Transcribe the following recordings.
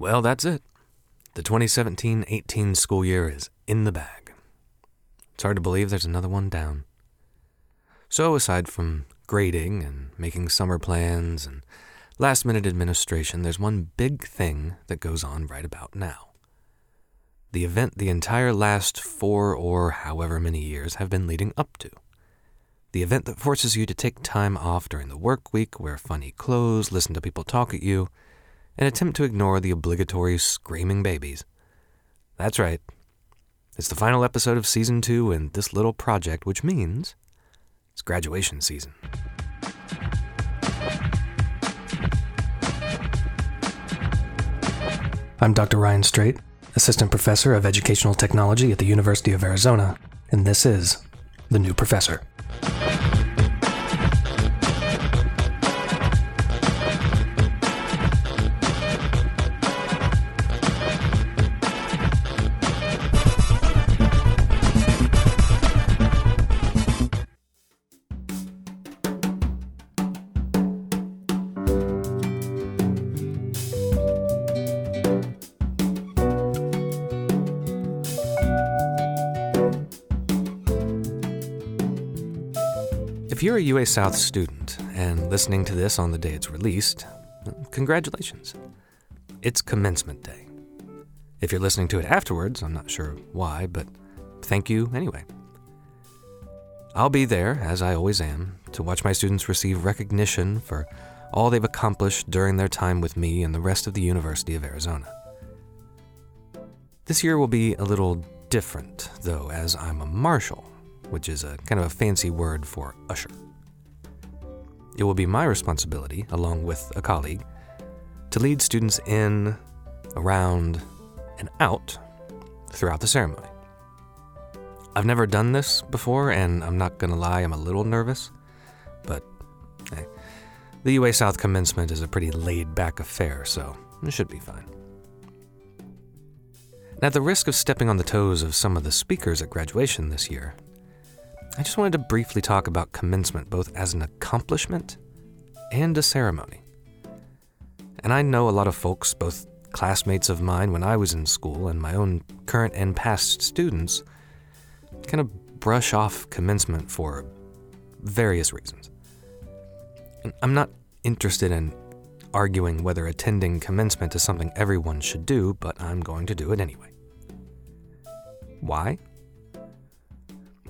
Well, that's it. The 2017 18 school year is in the bag. It's hard to believe there's another one down. So, aside from grading and making summer plans and last minute administration, there's one big thing that goes on right about now. The event the entire last four or however many years have been leading up to. The event that forces you to take time off during the work week, wear funny clothes, listen to people talk at you, and attempt to ignore the obligatory screaming babies. That's right. It's the final episode of season two in this little project, which means it's graduation season. I'm Dr. Ryan Straight, Assistant Professor of Educational Technology at the University of Arizona, and this is The New Professor. If you're a UA South student and listening to this on the day it's released, congratulations. It's commencement day. If you're listening to it afterwards, I'm not sure why, but thank you anyway. I'll be there, as I always am, to watch my students receive recognition for all they've accomplished during their time with me and the rest of the University of Arizona. This year will be a little different, though, as I'm a marshal which is a kind of a fancy word for usher. It will be my responsibility, along with a colleague, to lead students in, around, and out throughout the ceremony. I've never done this before, and I'm not going to lie, I'm a little nervous, but hey, the UA South commencement is a pretty laid back affair, so it should be fine. And at the risk of stepping on the toes of some of the speakers at graduation this year, I just wanted to briefly talk about commencement both as an accomplishment and a ceremony. And I know a lot of folks, both classmates of mine when I was in school and my own current and past students, kind of brush off commencement for various reasons. And I'm not interested in arguing whether attending commencement is something everyone should do, but I'm going to do it anyway. Why?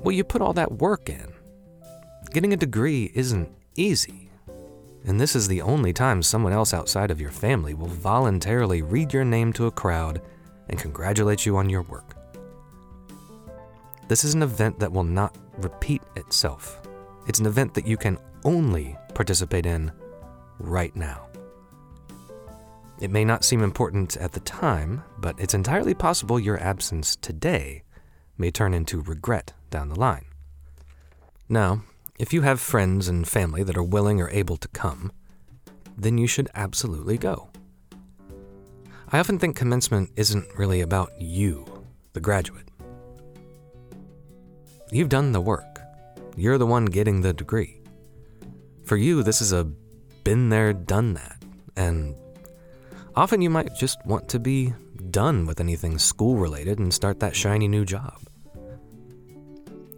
Well, you put all that work in. Getting a degree isn't easy. And this is the only time someone else outside of your family will voluntarily read your name to a crowd and congratulate you on your work. This is an event that will not repeat itself. It's an event that you can only participate in right now. It may not seem important at the time, but it's entirely possible your absence today may turn into regret down the line. Now, if you have friends and family that are willing or able to come, then you should absolutely go. I often think commencement isn't really about you, the graduate. You've done the work. You're the one getting the degree. For you, this is a been there, done that. And often you might just want to be done with anything school related and start that shiny new job.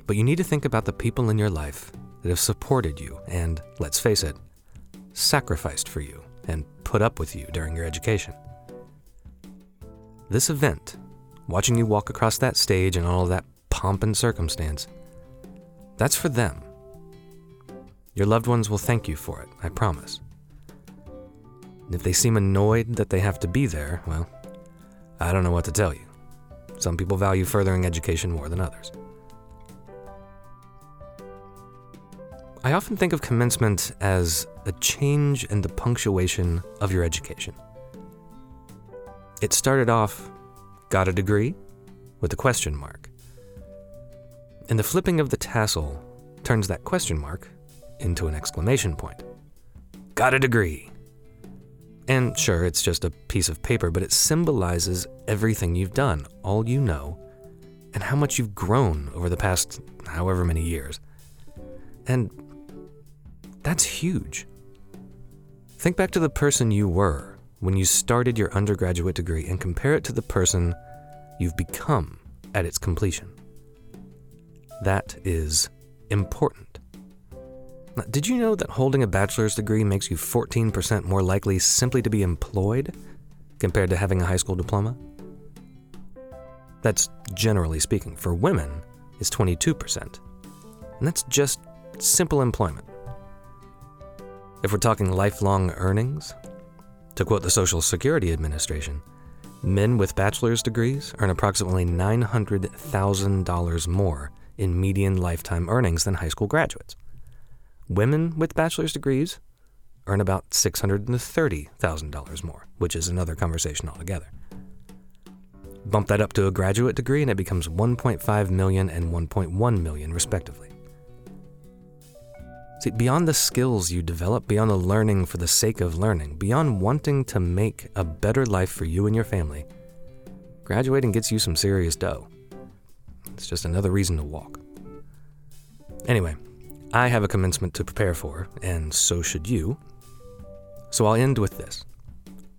But you need to think about the people in your life that have supported you and, let's face it, sacrificed for you and put up with you during your education. This event, watching you walk across that stage and all that pomp and circumstance, that's for them. Your loved ones will thank you for it, I promise. And if they seem annoyed that they have to be there, well, I don't know what to tell you. Some people value furthering education more than others. I often think of commencement as a change in the punctuation of your education. It started off, got a degree, with a question mark. And the flipping of the tassel turns that question mark into an exclamation point. Got a degree. And sure, it's just a piece of paper, but it symbolizes everything you've done, all you know, and how much you've grown over the past however many years. And that's huge. Think back to the person you were when you started your undergraduate degree and compare it to the person you've become at its completion. That is important. Now, did you know that holding a bachelor's degree makes you 14% more likely simply to be employed compared to having a high school diploma? That's generally speaking. For women, it's 22%. And that's just simple employment. If we're talking lifelong earnings, to quote the Social Security Administration, men with bachelor's degrees earn approximately $900,000 more in median lifetime earnings than high school graduates. Women with bachelor's degrees earn about $630,000 more, which is another conversation altogether. Bump that up to a graduate degree and it becomes 1.5 million and 1.1 million respectively. See, beyond the skills you develop, beyond the learning for the sake of learning, beyond wanting to make a better life for you and your family, graduating gets you some serious dough. It's just another reason to walk. Anyway, I have a commencement to prepare for, and so should you. So I'll end with this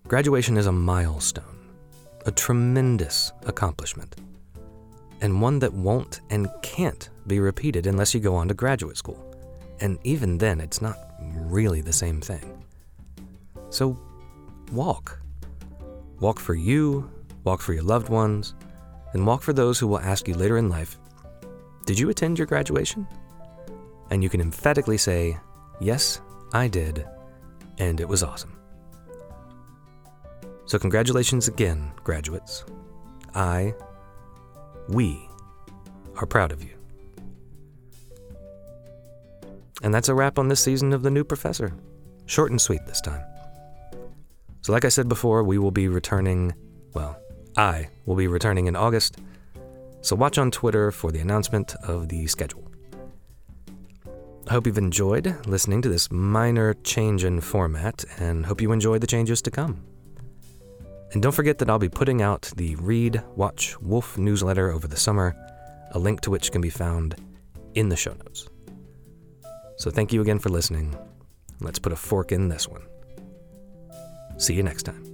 graduation is a milestone a tremendous accomplishment, and one that won't and can't be repeated unless you go on to graduate school. And even then, it's not really the same thing. So, walk. Walk for you, walk for your loved ones, and walk for those who will ask you later in life Did you attend your graduation? And you can emphatically say, Yes, I did, and it was awesome. So, congratulations again, graduates. I, we, are proud of you. And that's a wrap on this season of The New Professor. Short and sweet this time. So, like I said before, we will be returning, well, I will be returning in August. So, watch on Twitter for the announcement of the schedule. I hope you've enjoyed listening to this minor change in format and hope you enjoy the changes to come. And don't forget that I'll be putting out the Read, Watch, Wolf newsletter over the summer, a link to which can be found in the show notes. So thank you again for listening. Let's put a fork in this one. See you next time.